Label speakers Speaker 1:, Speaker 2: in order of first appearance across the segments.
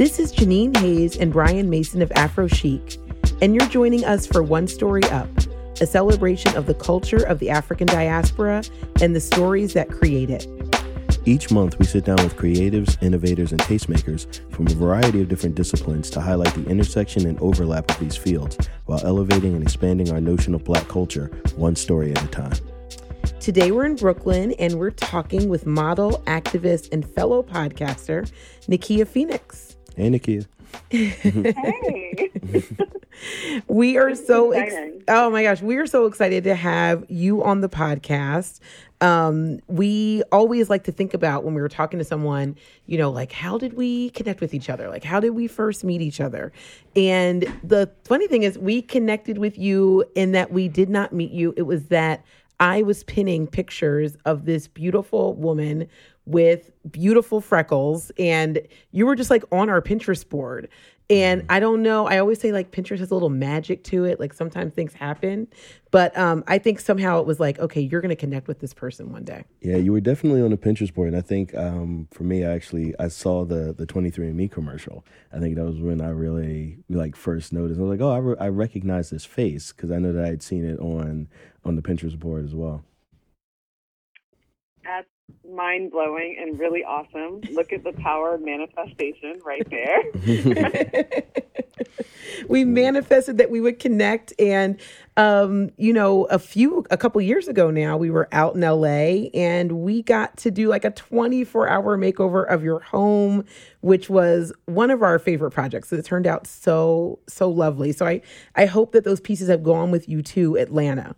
Speaker 1: This is Jeanine Hays and Bryan Mason of AphroChic, and you're joining us for One Story Up, a celebration of the culture of the African diaspora and the stories that create it.
Speaker 2: Each month, we sit down with creatives, innovators, and tastemakers from a variety of different disciplines to highlight the intersection and overlap of these fields while elevating and expanding our notion of black culture one story at a time.
Speaker 1: Today, we're in Brooklyn and we're talking with model, activist, and fellow podcaster, Nikia Phoenix.
Speaker 2: Hey, Nikia.
Speaker 3: hey.
Speaker 1: we are so ex- oh my gosh we are so excited to have you on the podcast. Um, we always like to think about when we were talking to someone you know like how did we connect with each other? Like how did we first meet each other? And the funny thing is we connected with you in that we did not meet you. It was that I was pinning pictures of this beautiful woman with beautiful freckles and you were just like on our Pinterest board. And I don't know, I always say like Pinterest has a little magic to it. Like sometimes things happen, but um, I think somehow it was like, okay, you're going to connect with this person one day.
Speaker 2: Yeah, you were definitely on the Pinterest board. And I think um, for me, I actually, I saw the, the 23andMe commercial. I think that was when I really like first noticed. I was like, oh, I, re- I recognize this face because I know that I had seen it on, on the Pinterest board as well.
Speaker 3: That's mind blowing and really awesome. Look at the power of manifestation right there.
Speaker 1: we manifested that we would connect and um, you know a few a couple years ago now we were out in LA and we got to do like a 24 hour makeover of your home which was one of our favorite projects it turned out so so lovely so I I hope that those pieces have gone with you to Atlanta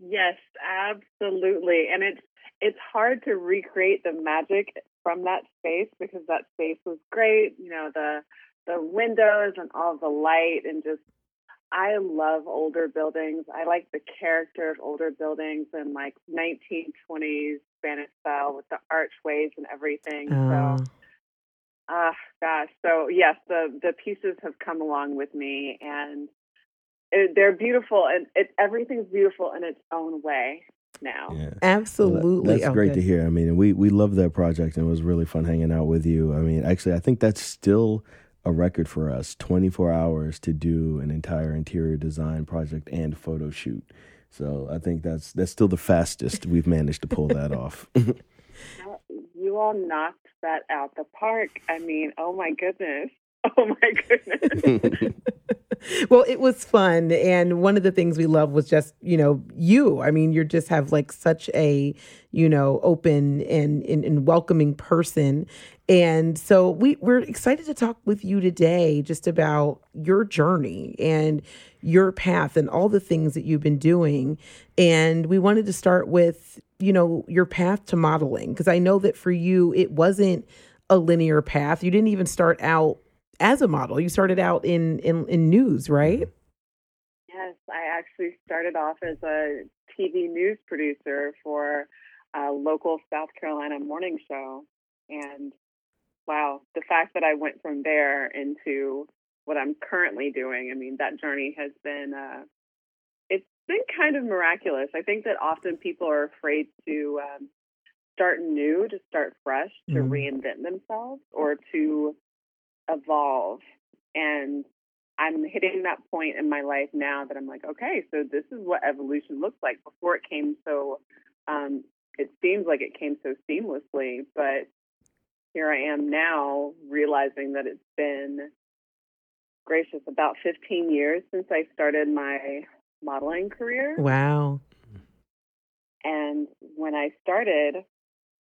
Speaker 3: Yes, absolutely. And it's it's hard to recreate the magic from that space because that space was great. You know, the the windows and all the light and just I love older buildings. I like the character of older buildings and like 1920s Spanish style with the archways and everything. So, ah, uh, gosh. So yes, the the pieces have come along with me, and it, they're beautiful, and it everything's beautiful in its own way now.
Speaker 1: Yeah. Absolutely.
Speaker 2: Well, that's oh, great to hear. I mean, we we love that project and it was really fun hanging out with you. I mean, actually, I think that's still a record for us 24 hours to do an entire interior design project and photo shoot. So I think that's that's still the fastest we've managed to pull that off.
Speaker 3: you all knocked that out the park. I mean, oh my goodness. Oh my goodness.
Speaker 1: well, it was fun. And one of the things we love was just, you know, you. I mean, you just have like such a, you know, open and, and, and welcoming person. And so we, we're excited to talk with you today just about your journey and your path and all the things that you've been doing. And we wanted to start with, you know, your path to modeling, because I know that for you, it wasn't a linear path. You didn't even start out as a model. You started out in, in, in news, right?
Speaker 3: Yes, I actually started off as a TV news producer for a local South Carolina morning show. And wow, the fact that I went from there into what I'm currently doing, I mean, that journey has been, uh, it's been kind of miraculous. I think that often people are afraid to um, start new, to start fresh, to mm-hmm. reinvent themselves, or to evolve. And I'm hitting that point in my life now that I'm like, okay, so this is what evolution looks like. Before it came so, um, it seems like it came so seamlessly, but here I am now realizing that it's been gracious about 15 years since I started my modeling career.
Speaker 1: Wow.
Speaker 3: And when I started,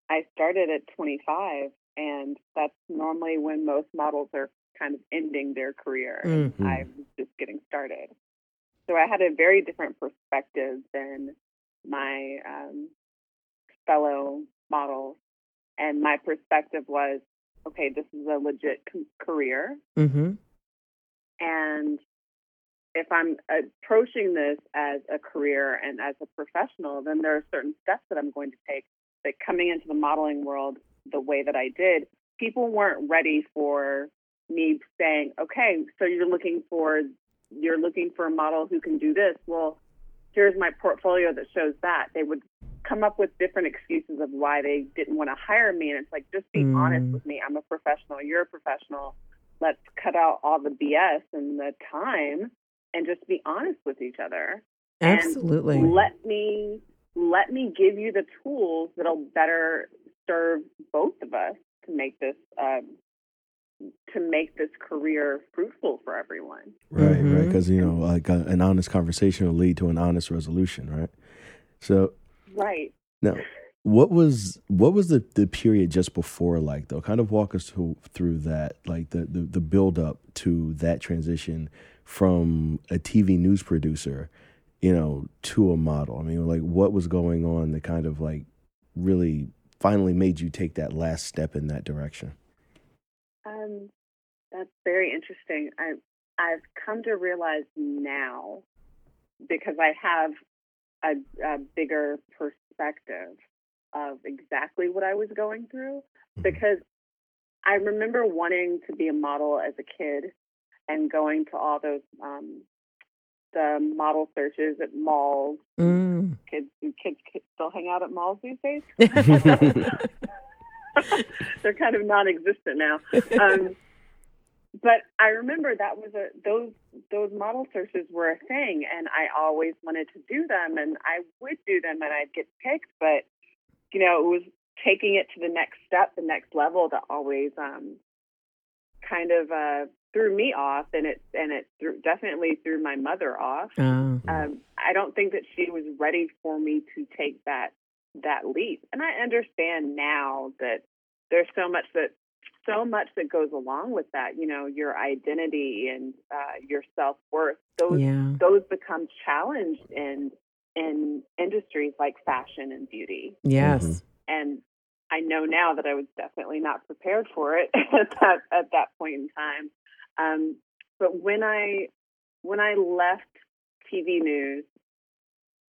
Speaker 3: I started at 25 and that's normally when most models are kind of ending their career. Mm-hmm. I was just getting started, so I had a very different perspective than my um, fellow models, and my perspective was, okay, this is a legit career,
Speaker 1: mm-hmm.
Speaker 3: and if I'm approaching this as a career and as a professional, then there are certain steps that I'm going to take. That coming into the modeling world, the way that I did, people weren't ready for me saying, okay, so you're looking for you're looking for a model who can do this. Well, here's my portfolio that shows that. They would come up with different excuses of why they didn't want to hire me, and it's like just be mm. honest with me. I'm a professional. You're a professional. let's cut out all the BS and the time and just be honest with each other.
Speaker 1: Absolutely.
Speaker 3: And let me let me give you the tools that'll better serve both of us to make this um, to make this career fruitful for everyone.
Speaker 2: Right, mm-hmm. right. Because you know, like a, uh, an honest conversation will lead to an honest resolution, right? So,
Speaker 3: right
Speaker 2: now, what was what was the, the period just before like though? Kind of walk us through, through that, like the, the the build up to that transition from a TV news producer, you know, to a model. I mean, like what was going on that kind of like really finally made you take that last step in that direction?
Speaker 3: Um, that's very interesting. I I've come to realize now because I have a, a bigger perspective of exactly what I was going through. Mm-hmm. Because I remember wanting to be a model as a kid and going to all those um, the model searches at malls. Mm. Kids, kids still hang out at malls these days. They're kind of non-existent now. Um, but I remember that was a those those model searches were a thing, and I always wanted to do them, and I would do them, and I'd get picked. But you know, it was taking it to the next step, the next level, that always um, kind of uh, threw me off, and it and it threw, definitely threw my mother off. Oh. Um, I don't think that she was ready for me to take that that leap, and I understand now that there's so much that so much that goes along with that. You know, your identity and uh, your self worth. Those yeah. those become challenged in in industries like fashion and beauty.
Speaker 1: Yes, mm-hmm.
Speaker 3: and I know now that I was definitely not prepared for it at that at that point in time. Um, but when I when I left TV news,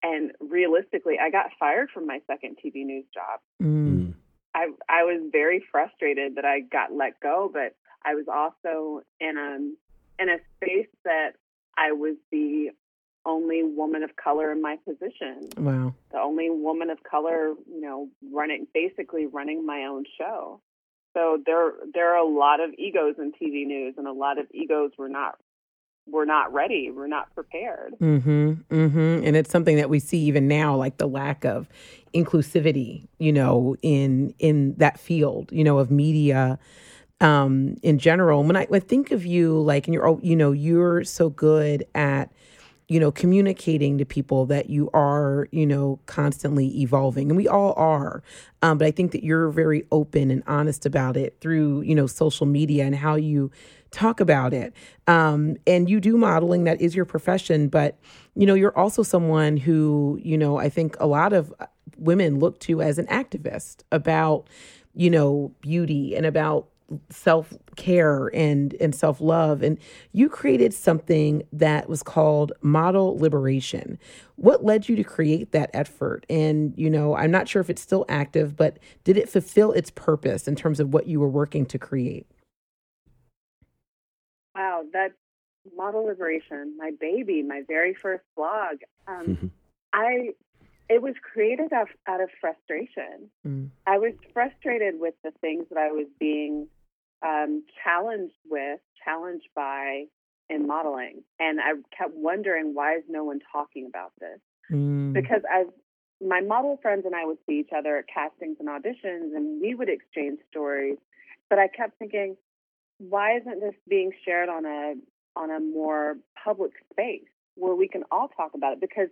Speaker 3: and realistically, I got fired from my second TV news job. Mm. I I was very frustrated that I got let go, but I was also in a in a space that I was the only woman of color in my position.
Speaker 1: Wow.
Speaker 3: The only woman of color, you know, running basically running my own show. So there there are a lot of egos in TV news and a lot of egos were not we're not ready we're not prepared.
Speaker 1: Mm-hmm mm-hmm. And it's something that we see even now like the lack of inclusivity you know in in that field you know of media um in general. When i, when I think of you like and you're oh, you know you're so good at you know communicating to people that you are you know constantly evolving and we all are um, but i think that you're very open and honest about it through you know social media and how you talk about it. Um, and you do modeling, that is your profession, but you know, you're also someone who, you know, I think a lot of women look to as an activist about, you know, beauty and about self care and and self love and you created something that was called model liberation. What led you to create that effort? And you know i'm not sure if it's still active but did it fulfill its purpose in terms of what you were working to create?
Speaker 3: Wow, that model liberation, my baby, my very first blog. Um, mm-hmm. I it was created out, out of frustration. Mm. I was frustrated with the things that I was being um, challenged with, challenged by in modeling, and I kept wondering why is no one talking about this? Mm. Because as my model friends and I would see each other at castings and auditions, and we would exchange stories, but I kept thinking, why isn't this being shared on a on a more public space where we can all talk about it? Because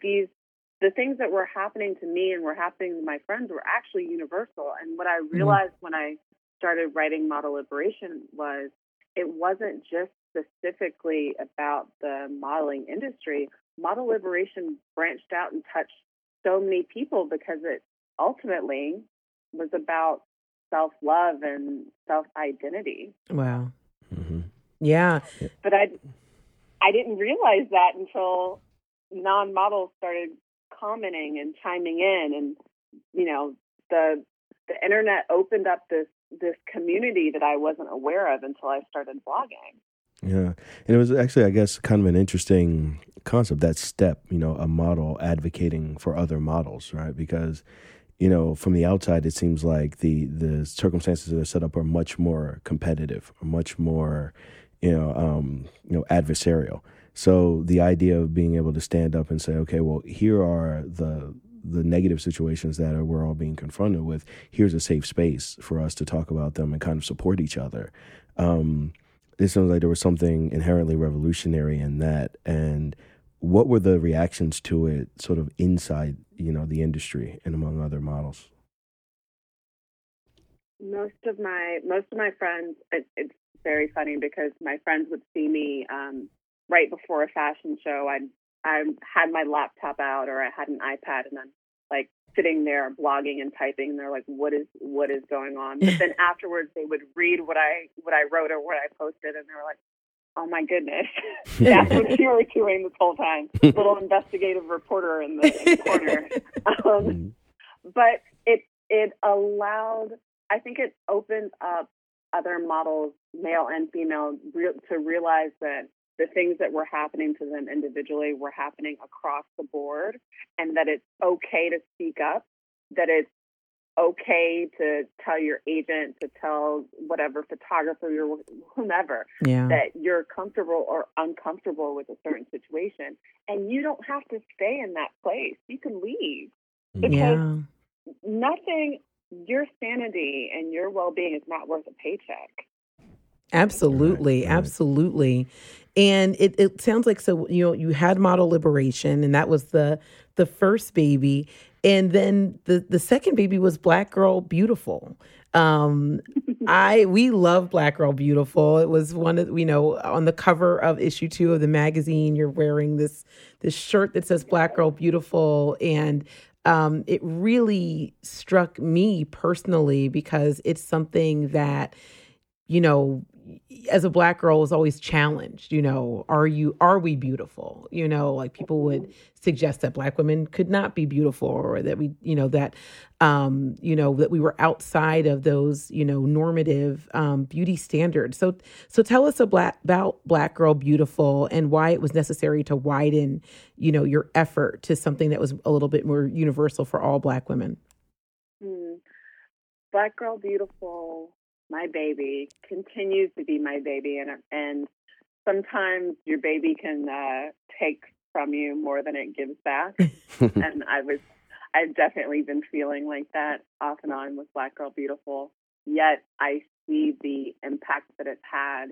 Speaker 3: these the things that were happening to me and were happening to my friends were actually universal. And what I mm-hmm. realized mm-hmm. when I started writing Model Liberation was it wasn't just specifically about the modeling industry. Model Liberation branched out and touched so many people because it ultimately was about self love and self identity.
Speaker 1: Wow. Mm-hmm. Yeah.
Speaker 3: But I, I didn't realize that until non models started commenting and chiming in, and you know the the internet opened up this this community that I wasn't aware of until I started blogging.
Speaker 2: Yeah. And it was actually, I guess, kind of an interesting concept that step, you know, a model advocating for other models, right? Because you know, from the outside, it seems like the the circumstances that are set up are much more competitive, much more, you know, um, you know, adversarial. So the idea of being able to stand up and say, okay, well, here are the the negative situations that are, we're all being confronted with. Here's a safe space for us to talk about them and kind of support each other. Um, it sounds like there was something inherently revolutionary in that. And what were the reactions to it, sort of inside, you know, the industry and among other models?
Speaker 3: Most of my most of my friends, it, it's very funny because my friends would see me um, right before a fashion show. I'd I had my laptop out or I had an iPad and I'm like sitting there blogging and typing and they're like, what is what is going on? But then afterwards they would read what I what I wrote or what I posted and they were like, Oh my goodness. That's what you were doing this whole time. Little investigative reporter in the, in the corner. Um, mm-hmm. but it it allowed I think it opened up other models, male and female, re- to realize that the things that were happening to them individually were happening across the board and that it's okay to speak up, that it's okay to tell your agent, to tell whatever photographer or whomever yeah. that you're comfortable or uncomfortable with a certain situation. And you don't have to stay in that place. You can leave. Mm. Because yeah. nothing, your sanity and your well being is not worth a paycheck.
Speaker 1: Absolutely, right. absolutely. And it, it sounds like so you know you had model liberation and that was the the first baby and then the the second baby was Black Girl Beautiful. Um I we love Black Girl Beautiful. It was one of you know on the cover of issue 2 of the magazine you're wearing this this shirt that says Black Girl Beautiful and um, it really struck me personally because it's something that you know as a black girl was always challenged you know are you are we beautiful? You know like people would suggest that black women could not be beautiful or that we you know that um you know that we were outside of those you know normative um, beauty standards. So so tell us about about black girl beautiful and why it was necessary to widen you know your effort to something that was a little bit more universal for all black women.
Speaker 3: Hmm. black girl beautiful my baby continues to be my baby and and sometimes your baby can uh, take from you more than it gives back. And i was i've definitely been feeling like that off and on with black girl beautiful. Yet i see the impact that it's had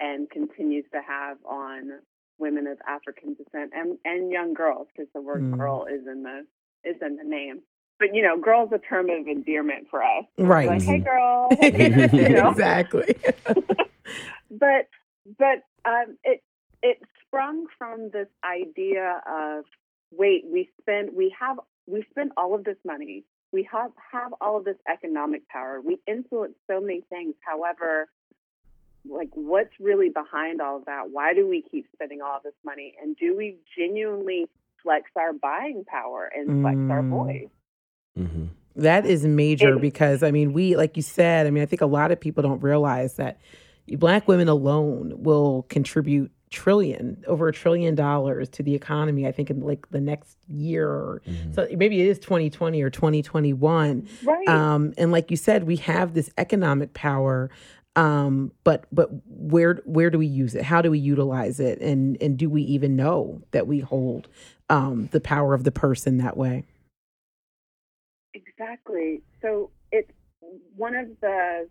Speaker 3: and continues to have on women of african descent and and young girls because the word mm. girl is in the is in the name but you know, girl's a term of endearment for us.
Speaker 1: Right.
Speaker 3: Like, hey, girl.
Speaker 1: exactly.
Speaker 3: but but um, it it sprung from this idea of wait, we spend we have we spend all of this money. We have have all of this economic power. We influence so many things. However, like what's really behind all of that? Why do we keep spending all this money? And do we genuinely flex our buying power and flex mm. our voice?
Speaker 1: Mm-hmm. That is major because I mean, we, like you said, I mean, I think a lot of people don't realize that black women alone will contribute trillion over a trillion dollars to the economy i think in like the next year. Mm-hmm. so maybe it is 2020 or 2021
Speaker 3: right.
Speaker 1: Um, and like you said we have this economic power um, but but where where do we use it? How do we utilize it? And and do we even know that we hold um, the power of the person that way
Speaker 3: Exactly. So it's one of the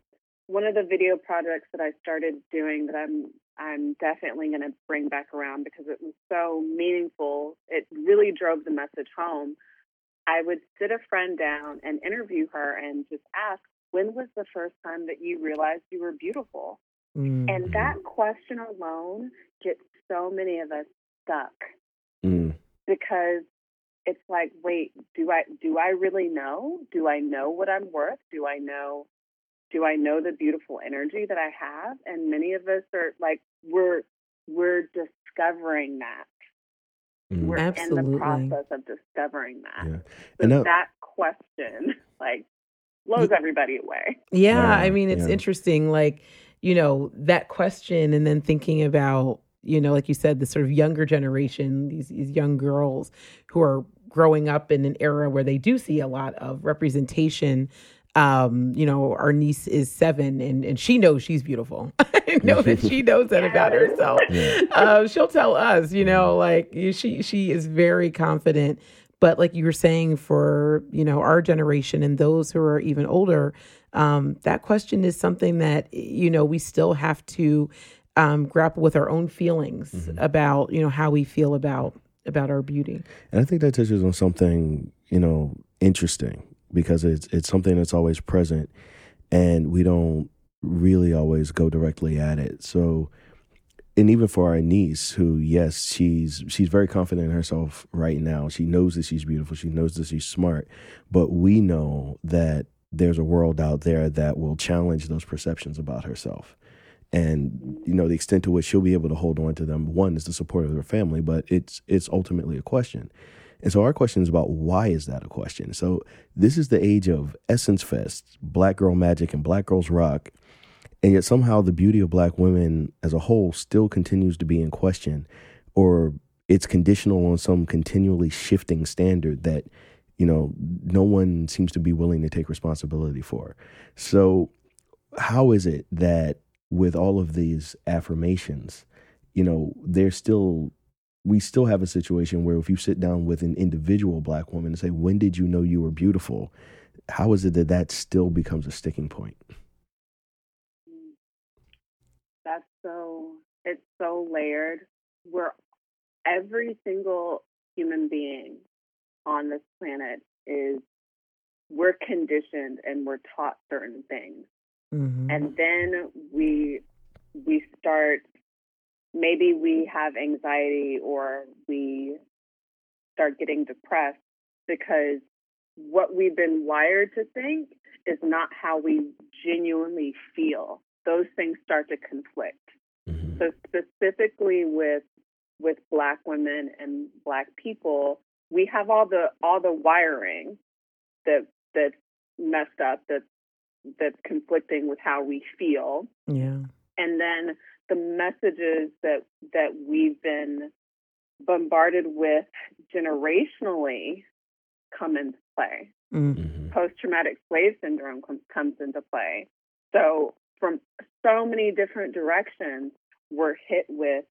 Speaker 3: one of the video projects that I started doing that I'm I'm definitely going to bring back around because it was so meaningful. It really drove the message home. I would sit a friend down and interview her and just ask, when was the first time that you realized you were beautiful? Mm-hmm. And that question alone gets so many of us stuck mm. because it's like, wait, do I do I really know? Do I know what I'm worth? Do I know do I know the beautiful energy that I have? And many of us are like we're we're discovering that. Mm. We're Absolutely. in the process of discovering that. Yeah. So now, that question like blows everybody away.
Speaker 1: Yeah, yeah I mean it's yeah. interesting like you know that question and then thinking about you know, like you said, the sort of younger generation, these, these young girls who are growing up in an era where they do see a lot of representation um, you know, our niece is seven and, and she knows she's beautiful. I know that she knows that about herself. Yeah. Uh, she'll tell us, you know, like she she is very confident. But like you were saying, for you know our generation and those who are even older, um, that question is something that you know we still have to um, grapple with our own feelings mm-hmm. about you know how we feel about about our beauty.
Speaker 2: And I think that touches on something you know interesting because it's it's something that's always present, and we don't really always go directly at it. So, and even for our niece, who yes, she's she's very confident in herself right now. She knows that she's beautiful. She knows that she's smart, but we know that there's a world out there that will challenge those perceptions about herself and you know the extent to which she'll be able to hold on to them one is the support of her family but it's it's ultimately a question and so our question is about why is that a question? So this is the age of Essence Fest, Black Girl Magic, and Black Girls Rock. And yet somehow the beauty of black women as a whole still continues to be in question, or it's conditional on some continually shifting standard that, you know, no one seems to be willing to take responsibility for. So how is it that with all of these affirmations, you know, there's still we still have a situation where if you sit down with an individual black woman and say, When did you know you were beautiful? How is it that that still becomes a sticking point?
Speaker 3: That's so, it's so layered. We're every single human being on this planet is, we're conditioned and we're taught certain things. Mm-hmm. And then we, we start maybe we have anxiety or we start getting depressed because what we've been wired to think is not how we genuinely feel. Those things start to conflict. Mm-hmm. So specifically with with black women and black people, we have all the all the wiring that that's messed up that's that's conflicting with how we feel.
Speaker 1: Yeah.
Speaker 3: And then the messages that that we've been bombarded with generationally come into play. Mm-hmm. Post traumatic slave syndrome com- comes into play. So, from so many different directions, we're hit with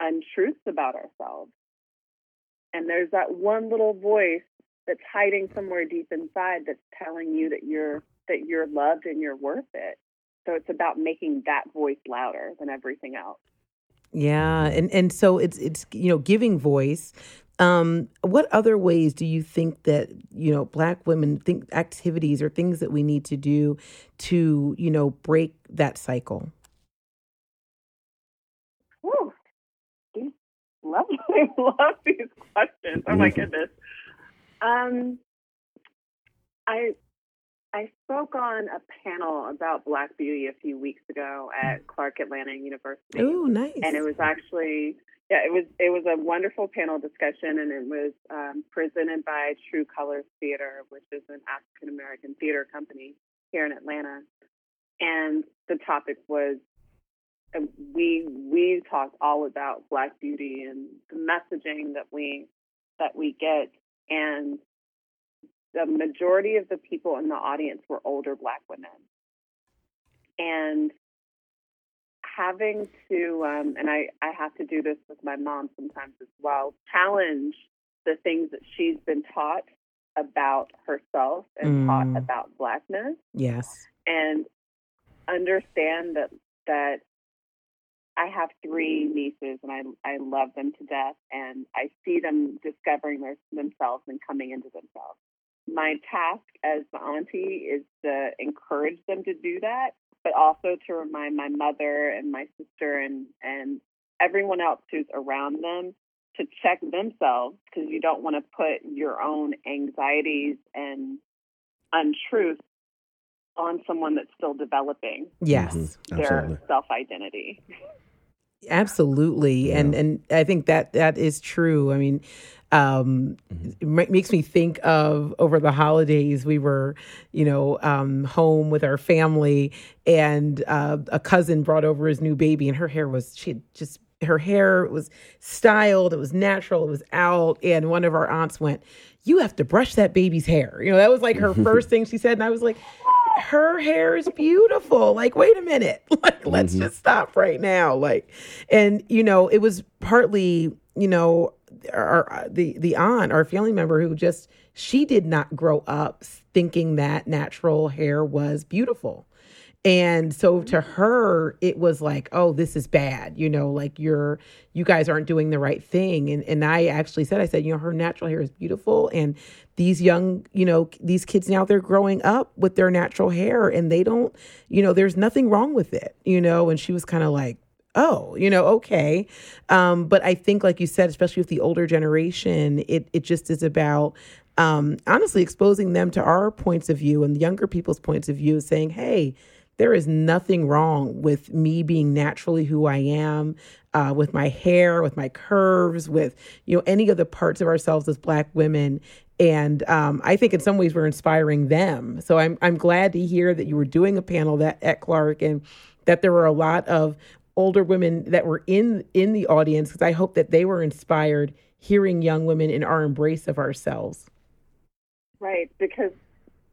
Speaker 3: untruths about ourselves. And there's that one little voice that's hiding somewhere deep inside that's telling you that you're that you're loved and you're worth it. So it's about making that voice louder than everything else.
Speaker 1: Yeah, and and so it's it's you know giving voice. Um, what other ways do you think that you know Black women think activities or things that we need to do to you know break that cycle?
Speaker 3: Whew. Love, love these questions. Oh my goodness. Um, I I spoke on a panel about Black beauty a few weeks ago at Clark Atlanta University.
Speaker 1: Oh, nice!
Speaker 3: And it was actually yeah, it was it was a wonderful panel discussion, and it was um, presented by True Colors Theater, which is an African American theater company here in Atlanta. And the topic was uh, we we talked all about Black beauty and the messaging that we that we get and the majority of the people in the audience were older black women. And having to, um, and I, I have to do this with my mom sometimes as well, challenge the things that she's been taught about herself and mm. taught about blackness.
Speaker 1: Yes.
Speaker 3: And understand that that I have three nieces and I I love them to death and I see them discovering their, themselves and coming into themselves my task as the auntie is to encourage them to do that, but also to remind my mother and my sister and and everyone else who's around them to check themselves because you don't want to put your own anxieties and untruths on someone that's still developing
Speaker 1: yes
Speaker 3: mm-hmm. their self identity.
Speaker 1: Absolutely, yeah. and and I think that that is true. I mean, um, mm-hmm. it makes me think of over the holidays we were you know um, home with our family and uh, a cousin brought over his new baby and her hair was she had just her hair was styled, it was natural, it was out. And one of our aunts went, You have to brush that baby's hair. You know, that was like her first thing she said. And I was like, her hair is beautiful. Like, wait a minute. Like, let's mm-hmm. just stop right now. Like, and you know, it was partly, you know, our uh, the the aunt, our family member who just she did not grow up thinking that natural hair was beautiful. And so to her, it was like, oh, this is bad. You know, like you're, you guys aren't doing the right thing. And and I actually said, I said, you know, her natural hair is beautiful. And these young, you know, these kids now they're growing up with their natural hair and they don't, you know, there's nothing wrong with it, you know. And she was kind of like, oh, you know, okay. Um, but I think, like you said, especially with the older generation, it it just is about um, honestly exposing them to our points of view and younger people's points of view, saying, hey there is nothing wrong with me being naturally who I am, uh, with my hair, with my curves, with you know any of the parts of ourselves as Black women. And um, I think in some ways we're inspiring them. So I'm I'm glad to hear that you were doing a panel that at Clark and that there were a lot of older women that were in in the audience because I hope that they were inspired hearing young women in our embrace of ourselves.
Speaker 3: Right, because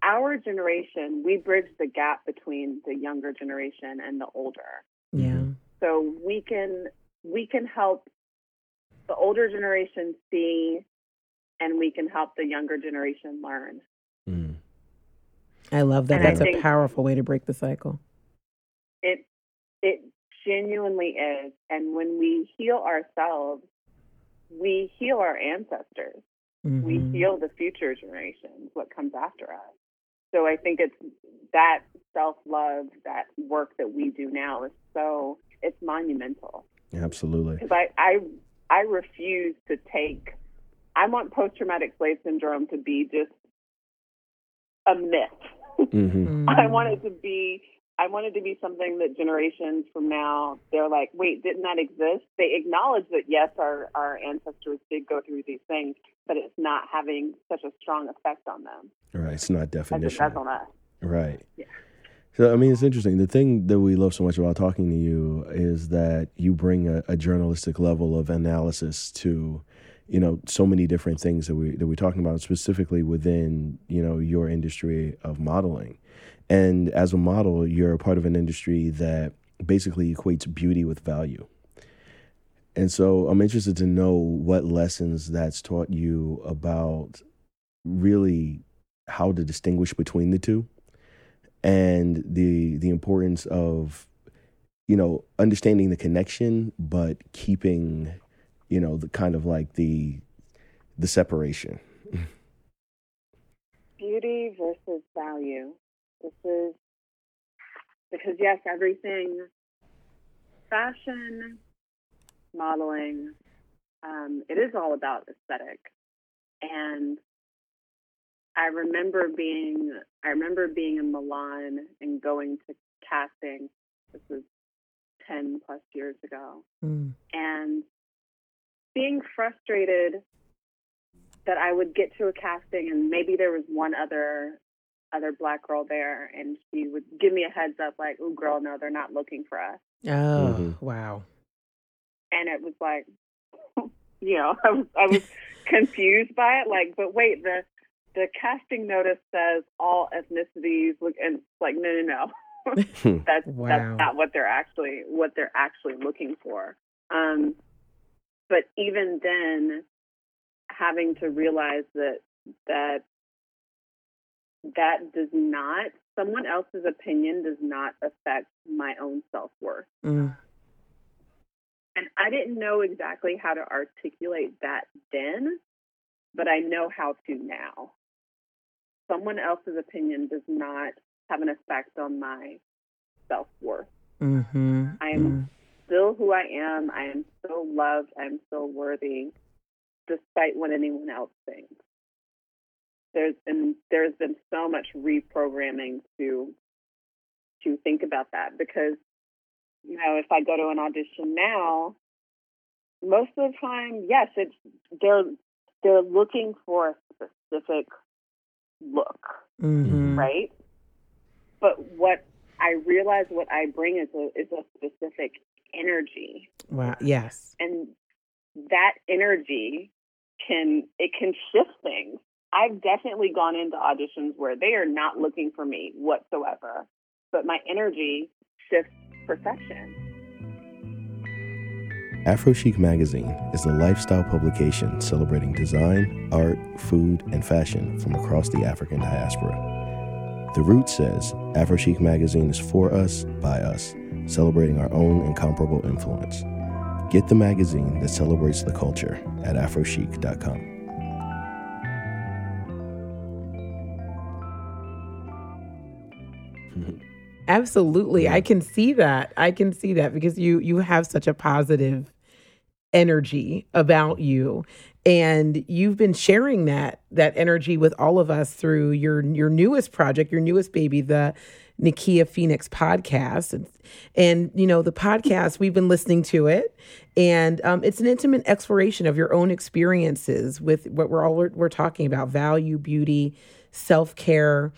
Speaker 3: our generation, we bridge the gap between the younger generation and the older.
Speaker 1: Yeah.
Speaker 3: So we can we can help the older generation see and we can help the younger generation learn.
Speaker 1: Mm. I love that. And That's a powerful way to break the cycle.
Speaker 3: It it genuinely is. And when we heal ourselves, we heal our ancestors. Mm-hmm. We heal the future generations, what comes after us. So I think it's that self love, that work that we do now is so it's monumental.
Speaker 2: Absolutely.
Speaker 3: Because I, I I refuse to take. I want post traumatic slave syndrome to be just a myth. Mm-hmm. I want it to be. I wanted to be something that generations from now they're like, wait, didn't that exist? They acknowledge that yes, our our ancestors did go through these things, but it's not having such a strong effect on them.
Speaker 2: Right. It's not definition.
Speaker 3: That's on us.
Speaker 2: Right.
Speaker 3: Yeah.
Speaker 2: So I mean, it's interesting. The thing that we love so much about talking to you is that you bring a, a, journalistic level of analysis to, you know, so many different things that we that we're talking about, specifically within you know your industry of modeling. And as a model, you're a part of an industry that basically equates beauty with value. And so I'm interested to know what lessons that's taught you about really how to distinguish between the two and the the importance of you know understanding the connection but keeping you know the kind of like the the separation
Speaker 3: beauty versus value this is because yes everything fashion modeling, um, it is all about aesthetic. And I remember being I remember being in Milan and going to casting. This was ten plus years ago, mm. and being frustrated that I would get to a casting and maybe there was one other other black girl there and she would give me a heads up like, "Oh, girl, no, they're not looking for us."
Speaker 1: Oh, mm-hmm. wow
Speaker 3: and it was like, you know, I was I was confused by it. Like, but wait, the the casting notice says all ethnicities look, and it's like, no, no, no. that's wow. that's not what they're actually what they're actually looking for. Um, but even then, having to realize that that that does not someone else's opinion does not affect my own self worth. Mm. And I didn't know exactly how to articulate that then, but I know how to now. Someone else's opinion does not have an effect on my self worth. Mm-hmm. I am mm-hmm. still who I am. I am still loved. I'm still worthy, despite what anyone else thinks. There's been there's been so much reprogramming to to think about that because you know, if I go to an audition now, most of the time, yes, it's they're they're looking for a specific look, mm-hmm. right? But what I realize what I bring is a is a specific energy.
Speaker 1: Wow. Yes.
Speaker 3: And that energy can it can shift things. I've definitely gone into auditions where they are not looking for me whatsoever, but my energy shifts
Speaker 2: perception. AphroChic Magazine is a lifestyle publication celebrating design, art, food, and fashion from across the African diaspora. The root says AphroChic Magazine is for us, by us, celebrating our own incomparable influence. Get the magazine that celebrates the culture at aphrochic.com.
Speaker 1: Absolutely. I can see that. I can see that because you you have such a positive energy about you and you've been sharing that that energy with all of us through your your newest project, your newest baby, the Nikia Phoenix podcast. And, and, you know, the podcast, we've been listening to it. And um, it's an intimate exploration of your own experiences with what we're all we're, we're talking about value, beauty, self care.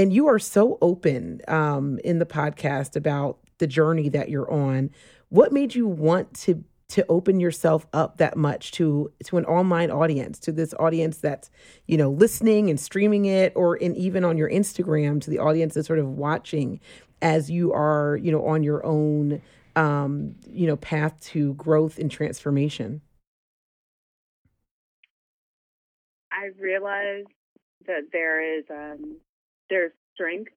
Speaker 1: And you are so open um, in the podcast about the journey that you're on. What made you want to to open yourself up that much to to an online audience to this audience that's you know listening and streaming it or in even on your instagram to the audience that's sort of watching as you are you know on your own um you know path to growth and transformation
Speaker 3: i realized that there is um there's strength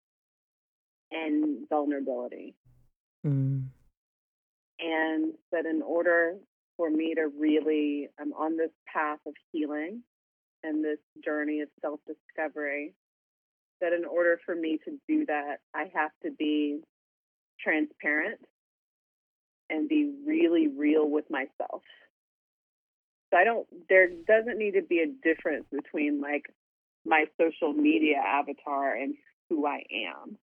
Speaker 3: and vulnerability mm and that in order for me to really, I'm on this path of healing and this journey of self discovery, that in order for me to do that, I have to be transparent and be really real with myself. So I don't, there doesn't need to be a difference between like my social media avatar and who I am.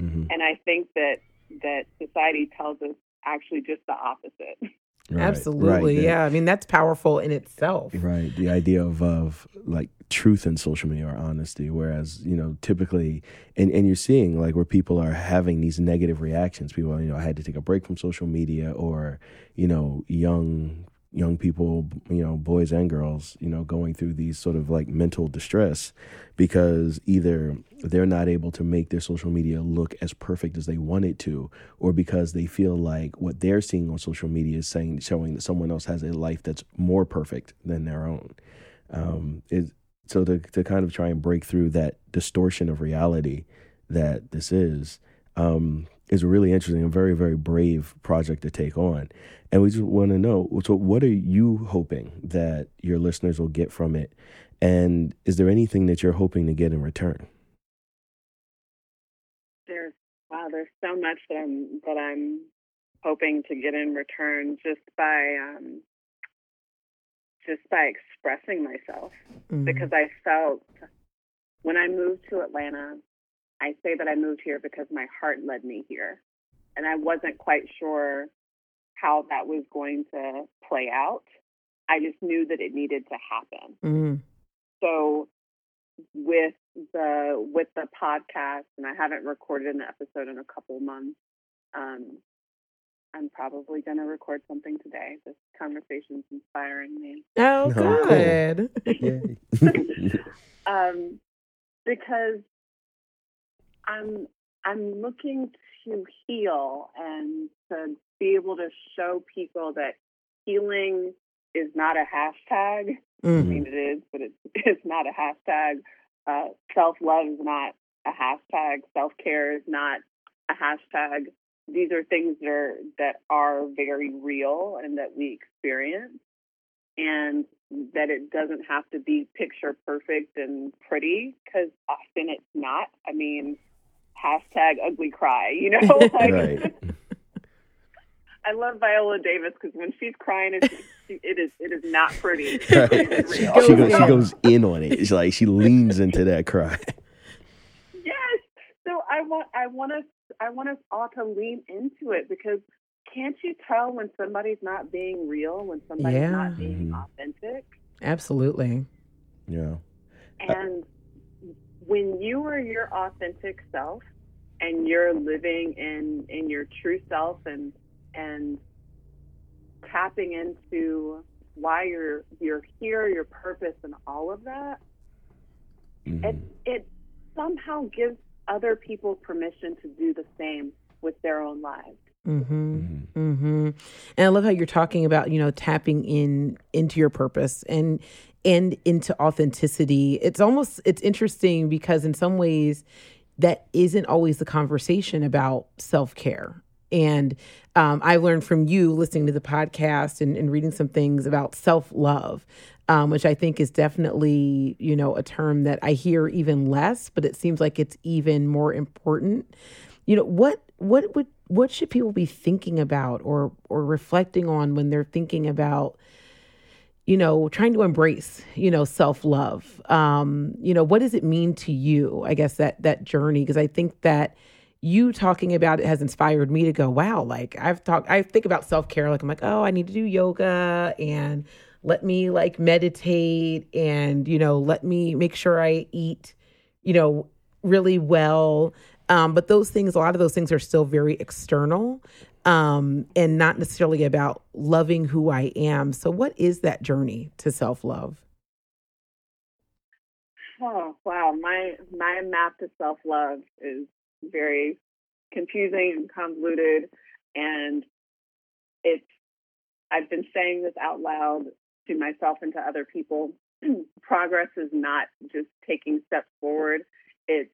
Speaker 3: Mm-hmm. And I think that that society tells us actually just the opposite.
Speaker 1: Right, Absolutely. Right, yeah. I mean, that's powerful in itself.
Speaker 2: Right. The idea of, of like truth in social media or honesty, whereas, you know, typically, and, and you're seeing like where people are having these negative reactions. People, you know, I had to take a break from social media or, you know, young young people, you know, boys and girls, you know, going through these sort of like mental distress because either they're not able to make their social media look as perfect as they want it to, or because they feel like what they're seeing on social media is saying showing that someone else has a life that's more perfect than their own. Um, it, so to to kind of try and break through that distortion of reality that this is, um, is a really interesting and very, very brave project to take on. And we just want to know so, what are you hoping that your listeners will get from it? And is there anything that you're hoping to get in return?
Speaker 3: There's wow, there's so much that I'm that I'm hoping to get in return just by um, just by expressing myself mm-hmm. because I felt when I moved to Atlanta, I say that I moved here because my heart led me here. And I wasn't quite sure how that was going to play out. I just knew that it needed to happen. Mm-hmm. So with the with the podcast, and I haven't recorded an episode in a couple months. Um, I'm probably going to record something today. This conversation's inspiring me.
Speaker 1: Oh, good.
Speaker 3: um, because I'm I'm looking to heal and to be able to show people that healing is not a hashtag. Mm-hmm. I mean, it is, but it's it's not a hashtag. Uh, Self love is not a hashtag. Self care is not a hashtag. These are things that are that are very real and that we experience, and that it doesn't have to be picture perfect and pretty because often it's not. I mean, hashtag ugly cry, you know? like, right. I love Viola Davis because when she's crying, it's, it is it is not pretty. Right.
Speaker 2: she, goes, she, goes, she goes in on it. It's like she leans into that cry.
Speaker 3: Yes. So I want I want us I want us all to lean into it because can't you tell when somebody's not being real, when somebody's yeah. not being mm-hmm. authentic?
Speaker 1: Absolutely.
Speaker 2: Yeah.
Speaker 3: And when you are your authentic self, and you're living in in your true self and and tapping into why you're you're here, your purpose, and all of that, mm-hmm. it it somehow gives other people permission to do the same with their own lives.
Speaker 1: Mm-hmm. mm-hmm. Mm-hmm. And I love how you're talking about, you know, tapping in into your purpose and and into authenticity. It's almost it's interesting because in some ways that isn't always the conversation about self-care. And um, I learned from you listening to the podcast and, and reading some things about self-love. Um, which I think is definitely, you know, a term that I hear even less, but it seems like it's even more important. You know, what what would what should people be thinking about or or reflecting on when they're thinking about you know trying to embrace you know self-love? Um you know what does it mean to you i guess that that journey? Because i think that you talking about it has inspired me to go wow like i've talked i think about self-care like i'm like oh i need to do yoga and let me like meditate and you know let me make sure i eat you know really well um, but those things, a lot of those things are still very external um, and not necessarily about loving who I am. So, what is that journey to self love?
Speaker 3: Oh wow, my my map to self love is very confusing and convoluted, and it's I've been saying this out loud to myself and to other people. Progress is not just taking steps forward; it's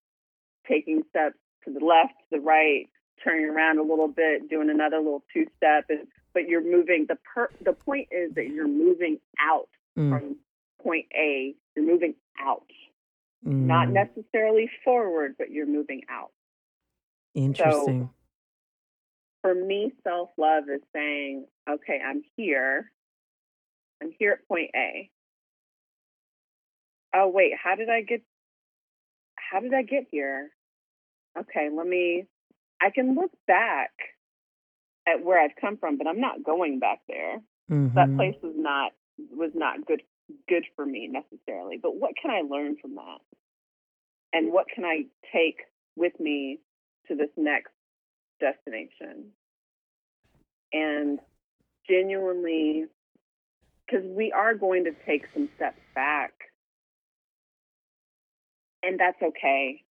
Speaker 3: taking steps to the left, to the right, turning around a little bit, doing another little two step, and but you're moving. The per, the point is that you're moving out mm. from point A. You're moving out, mm. not necessarily forward, but you're moving out.
Speaker 1: Interesting. So,
Speaker 3: for me, self love is saying, okay, I'm here. I'm here at point A. Oh wait, how did I get? How did I get here? Okay, let me, I can look back at where I've come from, but I'm not going back there. Mm-hmm. That place was not was not good good for me necessarily. But what can I learn from that? And what can I take with me to this next destination? And genuinely, because we are going to take some steps back, and that's okay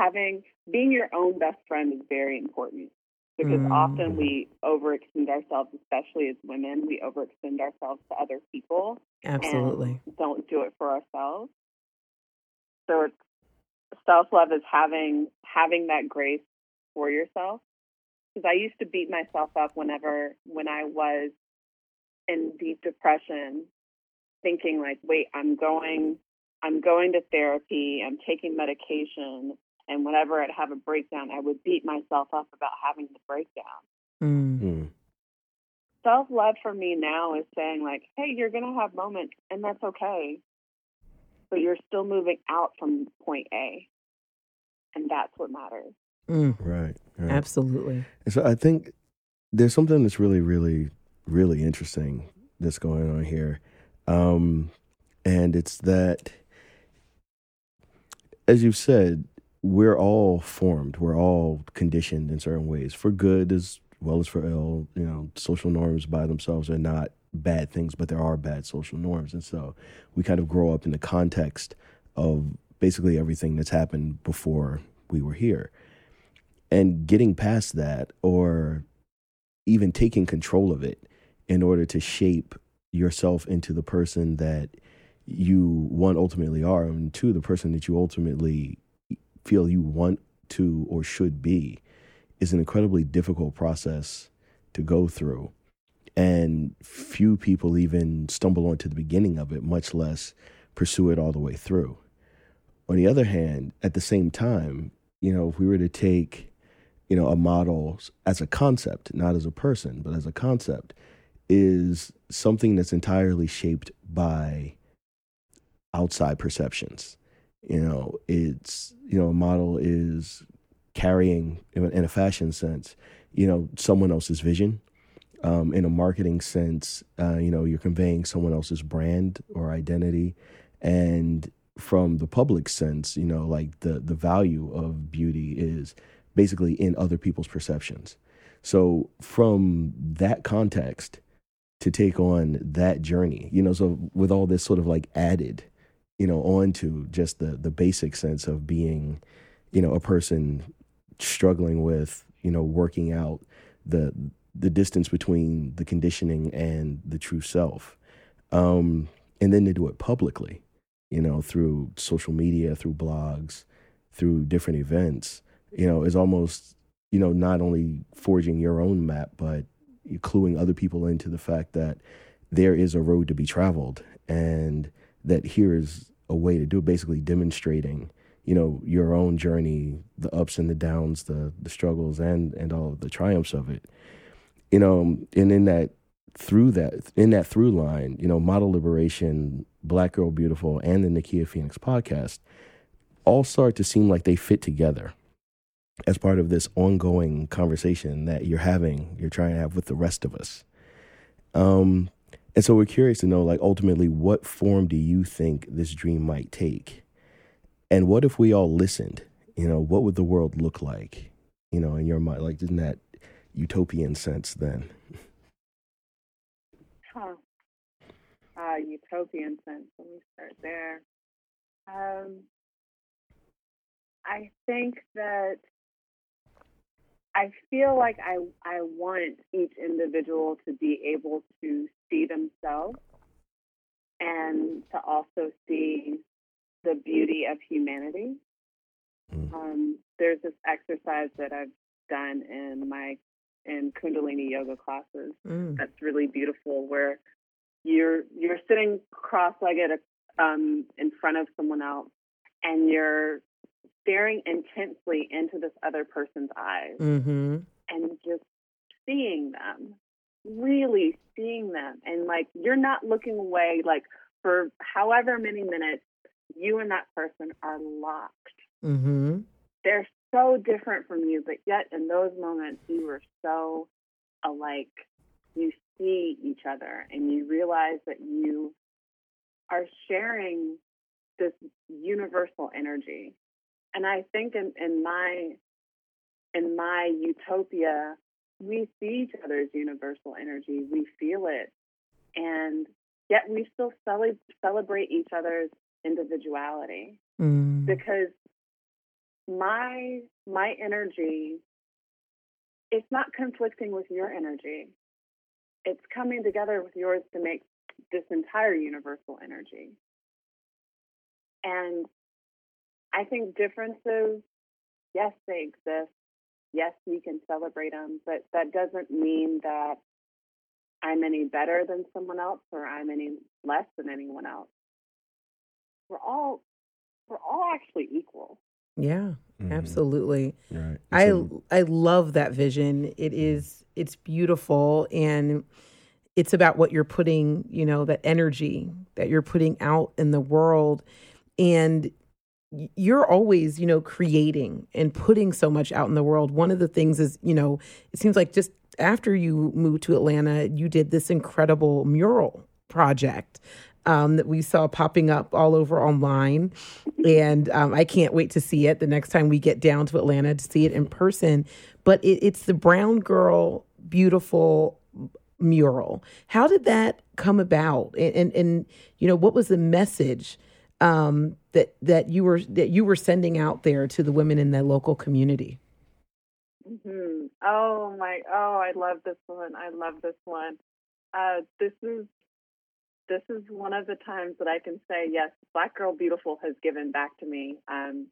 Speaker 3: having being your own best friend is very important because mm. often we overextend ourselves, especially as women. We overextend ourselves to other people.
Speaker 1: Absolutely.
Speaker 3: don't do it for ourselves. So self love is having having that grace for yourself. Because I used to beat myself up whenever when I was in deep depression, thinking like, wait, I'm going I'm going to therapy, I'm taking medication, and whenever I'd have a breakdown, I would beat myself up about having the breakdown. Mm. Mm. Self love for me now is saying, like, hey, you're going to have moments, and that's okay. But you're still moving out from point A. And that's what matters.
Speaker 2: Mm. Right, right.
Speaker 1: Absolutely.
Speaker 2: And so I think there's something that's really, really, really interesting that's going on here. Um, and it's that, as you've said, we're all formed, we're all conditioned in certain ways for good as well as for ill. You know, social norms by themselves are not bad things, but there are bad social norms. And so we kind of grow up in the context of basically everything that's happened before we were here. And getting past that or even taking control of it in order to shape yourself into the person that you one ultimately are and two the person that you ultimately feel you want to or should be is an incredibly difficult process to go through. And few people even stumble onto the beginning of it, much less pursue it all the way through. On the other hand, at the same time, you know, if we were to take, you know, a model as a concept, not as a person, but as a concept, is something that's entirely shaped by outside perceptions. You know, it's, you know, a model is carrying, in a fashion sense, you know, someone else's vision. Um, in a marketing sense, uh, you know, you're conveying someone else's brand or identity. And from the public sense, you know, like the the value of beauty is basically in other people's perceptions. So from that context to take on that journey, you know, so with all this sort of like added, you know, onto just the the basic sense of being, you know, a person struggling with, you know, working out the the distance between the conditioning and the true self. Um, and then to do it publicly you know, through social media, through blogs, through different events, you know, is almost, you know, not only forging your own map, but cluing other people into the fact that there is a road to be traveled and that here is a way to do it, basically demonstrating, you know, your own journey, the ups and the downs, the the struggles and and all the triumphs of it. You know, and in that through that in that through line, you know, model liberation, Black Girl Beautiful, and the Nikia Phoenix podcast all start to seem like they fit together as part of this ongoing conversation that you're having, you're trying to have with the rest of us. Um, and so we're curious to know, like, ultimately, what form do you think this dream might take? And what if we all listened? You know, what would the world look like? You know, in your mind, like, in that utopian sense, then.
Speaker 3: Huh. Uh, utopian sense. Let me start there. Um, I think that I feel like I I want each individual to be able to see themselves and to also see the beauty of humanity. Mm. Um, there's this exercise that I've done in my in Kundalini yoga classes. Mm. That's really beautiful, where you're you're sitting cross-legged um, in front of someone else, and you're staring intensely into this other person's eyes, mm-hmm. and just seeing them, really seeing them, and like you're not looking away, like for however many minutes, you and that person are locked. Mm-hmm. They're so different from you, but yet in those moments you were so alike. You see each other and you realize that you are sharing this universal energy. And I think in, in my in my utopia, we see each other's universal energy. We feel it. And yet we still cele- celebrate each other's individuality mm. because my my energy it's not conflicting with your energy it's coming together with yours to make this entire universal energy and i think differences yes they exist yes we can celebrate them but that doesn't mean that i'm any better than someone else or i'm any less than anyone else we're all we're all actually equal
Speaker 1: yeah, mm-hmm. absolutely. Right. I I love that vision. It is it's beautiful and it's about what you're putting, you know, that energy that you're putting out in the world and you're always, you know, creating and putting so much out in the world. One of the things is, you know, it seems like just after you moved to Atlanta, you did this incredible mural project um, that we saw popping up all over online. And um, I can't wait to see it the next time we get down to Atlanta to see it in person. But it, it's the Brown Girl Beautiful mural. How did that come about? And, and, and you know, what was the message um, that that you were that you were sending out there to the women in the local community?
Speaker 3: Mm-hmm. Oh my! Oh, I love this one. I love this one. Uh, this is this is one of the times that I can say, yes, Black Girl Beautiful has given back to me. Um,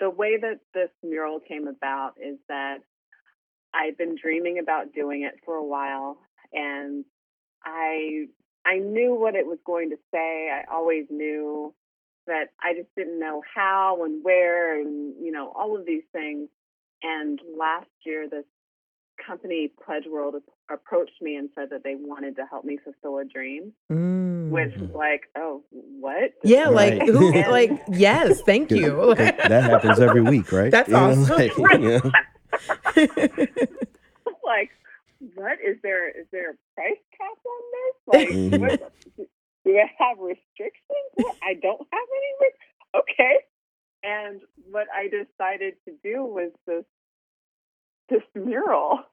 Speaker 3: the way that this mural came about is that I've been dreaming about doing it for a while, and I I knew what it was going to say. I always knew that I just didn't know how and where, and you know all of these things. And last year, this company Pledge World approached me and said that they wanted to help me fulfill a dream, mm. which like, oh, what?
Speaker 1: Yeah, like who? like yes, thank you.
Speaker 2: that, that, happens every week, right?
Speaker 1: That's you awesome.
Speaker 3: Know, like, like, what is there? Is there a price cap on this? Like, mm-hmm. what, do I have restrictions? I don't have any. okay. And what I decided to do was this this mural.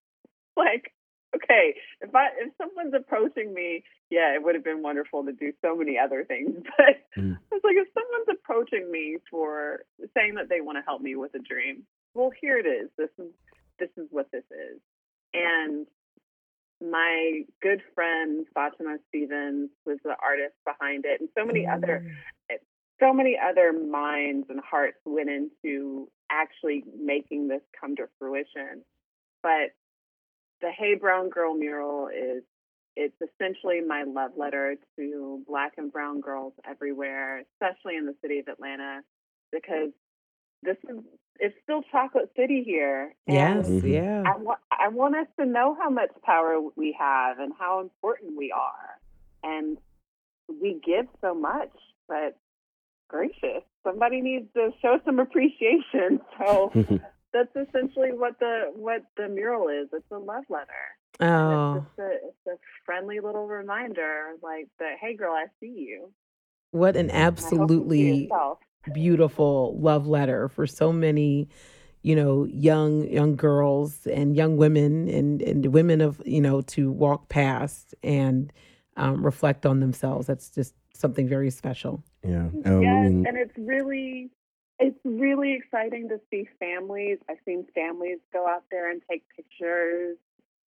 Speaker 3: Like, okay, if I if someone's approaching me, yeah, it would have been wonderful to do so many other things. But mm. it's like if someone's approaching me for saying that they want to help me with a dream, well, here it is. This is this is what this is. And my good friend Fatima Stevens was the artist behind it, and so many mm. other so many other minds and hearts went into actually making this come to fruition. But the Hey Brown Girl mural is it's essentially my love letter to black and brown girls everywhere, especially in the city of Atlanta, because this is it's still chocolate city here.
Speaker 1: Yes, mm-hmm. yeah.
Speaker 3: I, wa- I want us to know how much power we have and how important we are. And we give so much, but gracious, somebody needs to show some appreciation. So that's essentially what the what the mural is. It's a love letter.
Speaker 1: Oh,
Speaker 3: it's, a, it's a friendly little reminder, like that. Hey, girl, I see you.
Speaker 1: What an absolutely beautiful love letter for so many you know young young girls and young women and and women of you know to walk past and um, reflect on themselves. That's just something very special.
Speaker 2: Yeah.
Speaker 3: Um, yes, and it's really it's really exciting to see families. I've seen families go out there and take pictures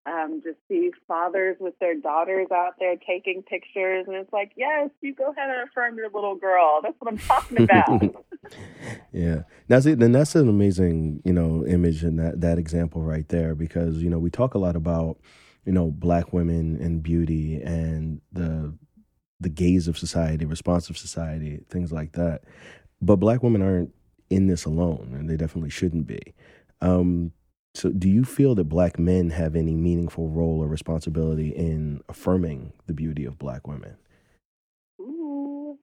Speaker 3: um, just see fathers with their daughters out there taking pictures, and it's like, yes, you go ahead and affirm your little girl. That's what I'm talking about.
Speaker 2: yeah, that's it. Then that's an amazing, you know, image and that that example right there, because you know we talk a lot about, you know, black women and beauty and the the gaze of society, responsive society, things like that. But black women aren't in this alone, and they definitely shouldn't be. Um, so, do you feel that black men have any meaningful role or responsibility in affirming the beauty of black women?
Speaker 3: Ooh,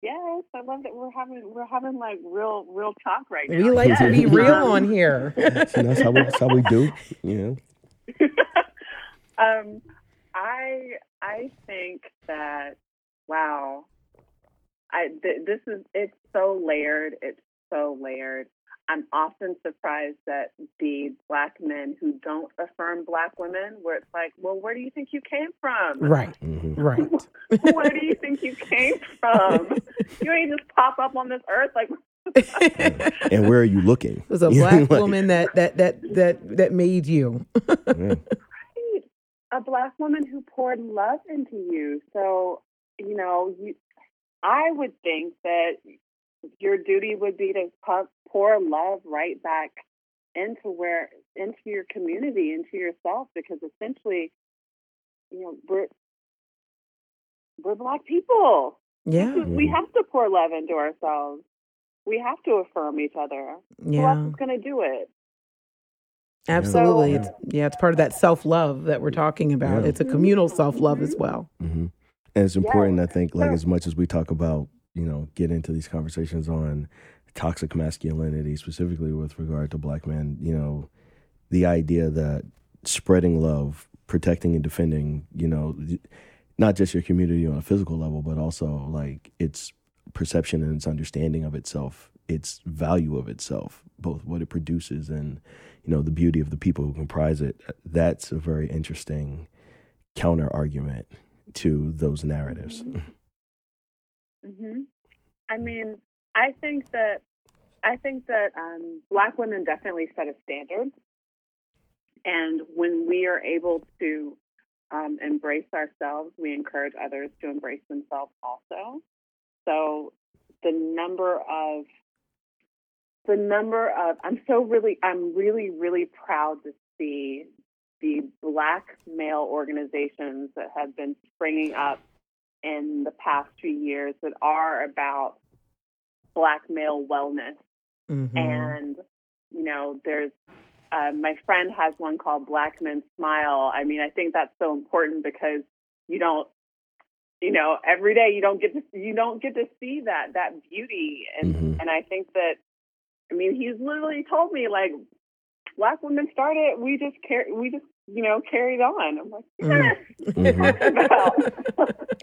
Speaker 3: yes, I love that we're having we're having like real real talk right now.
Speaker 1: We like yes. to be real on here.
Speaker 2: so that's how we, that's how we do, you
Speaker 3: know. um, I I think that wow, I th- this is it's so layered. It's so layered. I'm often surprised that the black men who don't affirm black women, where it's like, well, where do you think you came from?
Speaker 1: Right, mm-hmm. right.
Speaker 3: where do you think you came from? you ain't just pop up on this earth like.
Speaker 2: and where are you looking?
Speaker 1: It was a black woman that that that that that made you.
Speaker 3: right. A black woman who poured love into you. So, you know, you I would think that your duty would be to pour love right back into where into your community, into yourself, because essentially, you know, we're we're black people.
Speaker 1: Yeah,
Speaker 3: we have to pour love into ourselves. We have to affirm each other. Yeah, Who else is going to do it?
Speaker 1: Absolutely. So, it's, yeah, it's part of that self love that we're talking about. Yeah. It's a communal self love mm-hmm. as well.
Speaker 2: Mm-hmm. And it's important, I think, like as much as we talk about you know, get into these conversations on toxic masculinity, specifically with regard to black men, you know, the idea that spreading love, protecting and defending, you know, not just your community on a physical level, but also like its perception and its understanding of itself, its value of itself, both what it produces and, you know, the beauty of the people who comprise it. That's a very interesting counter argument to those narratives. Mm-hmm.
Speaker 3: Mm-hmm. I mean, I think that I think that um, Black women definitely set a standard, and when we are able to um, embrace ourselves, we encourage others to embrace themselves also. So the number of the number of I'm so really I'm really really proud to see the black male organizations that have been springing up in the past few years that are about black male wellness. Mm-hmm. And, you know, there's uh, my friend has one called Black Men Smile. I mean, I think that's so important because you don't, you know, every day you don't get to you don't get to see that that beauty, and mm-hmm. and I think that, I mean, he's literally told me like, black women started. We just carry. We just you know, carried on. I'm like, mm-hmm. yes,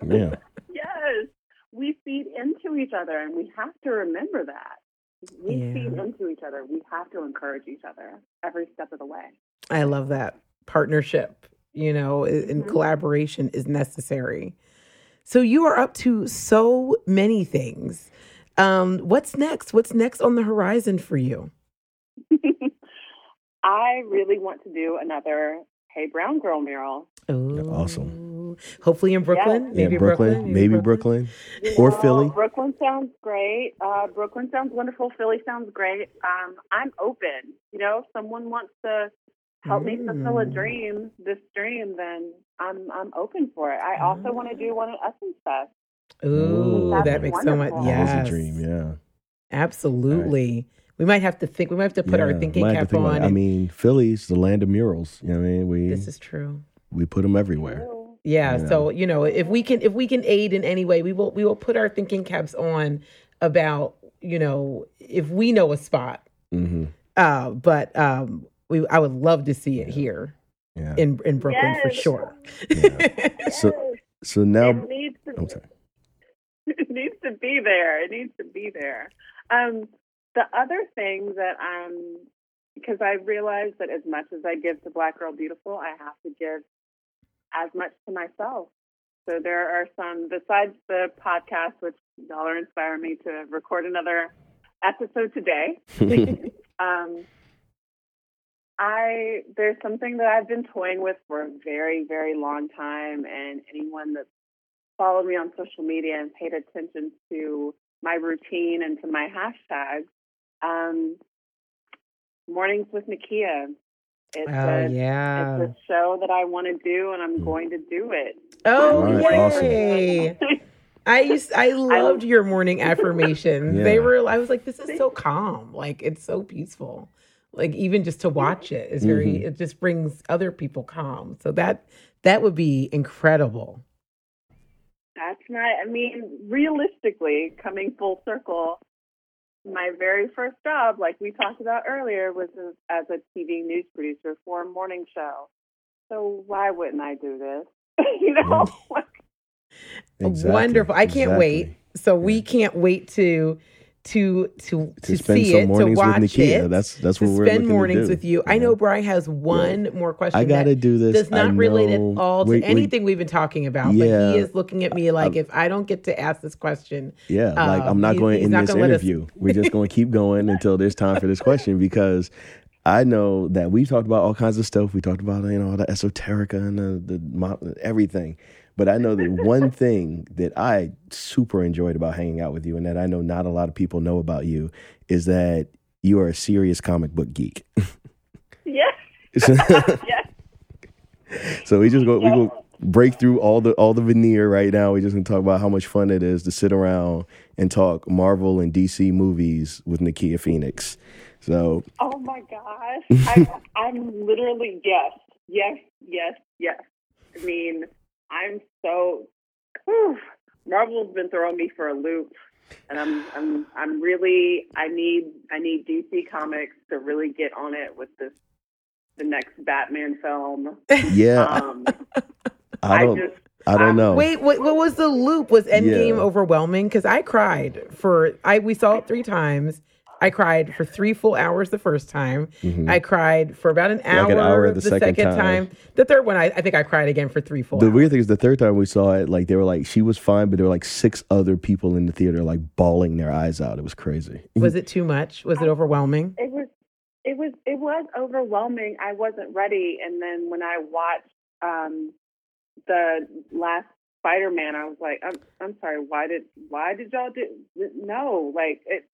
Speaker 3: mm-hmm.
Speaker 2: yeah.
Speaker 3: yes. We feed into each other, and we have to remember that. We
Speaker 1: Yeah.
Speaker 3: feed into each other. We have to encourage each other every step of the way.
Speaker 1: I love that partnership, you know, i- and
Speaker 3: Mhm.
Speaker 1: collaboration is necessary. So you are up to so many things. Um, what's next? What's next on the horizon for you?
Speaker 3: I really want to do another Hey Brown Girl mural.
Speaker 1: Ooh. Hopefully in Brooklyn.
Speaker 2: Yeah,
Speaker 1: Maybe
Speaker 2: Brooklyn, maybe Brooklyn, or
Speaker 3: Well,
Speaker 2: Philly.
Speaker 3: Brooklyn sounds great. Uh, Brooklyn sounds wonderful. Philly sounds great. Um, I'm open. You know, if someone wants to help me fulfill a
Speaker 1: Mm.
Speaker 3: dream, this dream, then I'm I'm open for it. I also want to do one at Essence Fest.
Speaker 1: Ooh,
Speaker 3: That'd
Speaker 1: that
Speaker 3: be
Speaker 1: makes so much.
Speaker 3: wonderful.
Speaker 1: Yes,
Speaker 2: That is a dream. Yeah.
Speaker 1: absolutely. We might have to think. We might have to put our
Speaker 2: Yeah,
Speaker 1: thinking cap
Speaker 2: think
Speaker 1: on.
Speaker 2: it. I mean, Philly's the land of murals. You know what I mean? We
Speaker 1: this is true.
Speaker 2: we put them everywhere.
Speaker 3: Ooh.
Speaker 1: Yeah.
Speaker 2: You
Speaker 1: So you know, if we can, if we can aid in any way, we will. We will put our thinking caps on about you know if we know a spot.
Speaker 2: hmm
Speaker 1: Uh, but um, we I would love to see it here
Speaker 2: Yeah.
Speaker 1: in in Brooklyn for
Speaker 3: Yes.
Speaker 1: sure.
Speaker 2: So- so now,
Speaker 3: it needs to
Speaker 2: I'm sorry.
Speaker 3: it needs to be there. It needs to be there. Um, the other thing that I'm, because I realize that as much as I give to Black Girl Beautiful, I have to give as much to myself. So there are some, besides the podcast, which y'all are inspiring me to record another episode today. um, I there's something that I've been toying with for a very, very long time, and anyone that's followed me on social media and paid attention to my routine and to my hashtags. Um, Mornings with Nikia. It's,
Speaker 1: Oh
Speaker 3: a,
Speaker 1: yeah.
Speaker 3: it's a show that I want to do, and I'm going to do it.
Speaker 1: Oh
Speaker 2: All right, awesome.
Speaker 1: yay! I used I loved your morning affirmations. They were I was like, this is so calm. Like it's so peaceful. Like even just to watch it is very
Speaker 2: Mhm.
Speaker 1: it just brings other people calm. So that that would be incredible.
Speaker 3: That's my, I mean, realistically, coming full circle, my very first job, like we talked about earlier, was as, as a TV news producer for a morning show. So why wouldn't I do this? you know?
Speaker 2: Exactly,
Speaker 1: Wonderful. I can't wait. So we can't wait to to to to,
Speaker 2: To spend
Speaker 1: see it, to watch it.
Speaker 2: That's that's what we're
Speaker 1: spend mornings
Speaker 2: do.
Speaker 1: with you. I know Bry has one more question.
Speaker 2: I got to do this.
Speaker 1: does not relate at all to anything we've been talking about.
Speaker 2: Yeah.
Speaker 1: But he is looking at me like, if I don't get to ask this question,
Speaker 2: Yeah, like
Speaker 1: Um,
Speaker 2: I'm not
Speaker 1: he-
Speaker 2: going to
Speaker 1: he's
Speaker 2: end
Speaker 1: not
Speaker 2: this
Speaker 1: us-
Speaker 2: interview. We're just going to keep going until there's time for this question because I know that we've talked about all kinds of stuff. We talked about you know all the esoterica and the, the everything, but I know that one thing that I super enjoyed about hanging out with you, and that I know not a lot of people know about you, is that you are a serious comic book geek.
Speaker 3: yes,
Speaker 2: so
Speaker 3: yes.
Speaker 2: we just go we go break through all the all the veneer right now. We're just gonna talk about how much fun it is to sit around and talk Marvel and DC movies with Nikia Phoenix. So
Speaker 3: Oh my gosh. I, I'm literally, yes, yes, yes, yes. I mean, I'm so, whew, Marvel's been throwing me for a loop. And I'm, I'm, I'm really, I need, I need DC Comics to really get on it with this, the next Batman film.
Speaker 2: yeah,
Speaker 3: Um,
Speaker 2: I don't
Speaker 3: just,
Speaker 2: I don't know.
Speaker 1: wait, what, what was the loop? Was Endgame
Speaker 2: Yeah.
Speaker 1: overwhelming? Because I cried for I we saw it three times. I cried for three full hours the first time.
Speaker 2: Mhm.
Speaker 1: I cried for about an hour,
Speaker 2: an hour
Speaker 1: the, second, time. The third one, I, I think I cried again for three full
Speaker 2: the
Speaker 1: hours.
Speaker 2: weird thing is the third time we saw it, like they were like she was fine, but there were like six other people in the theater like bawling their eyes out. It was crazy.
Speaker 1: Was it too much? Was it overwhelming?
Speaker 3: it was, it was, it was overwhelming. I wasn't ready. And then when I watched, um, the last Spider-Man, I was like, I'm, I'm sorry. Why did, why did y'all do? No, like it,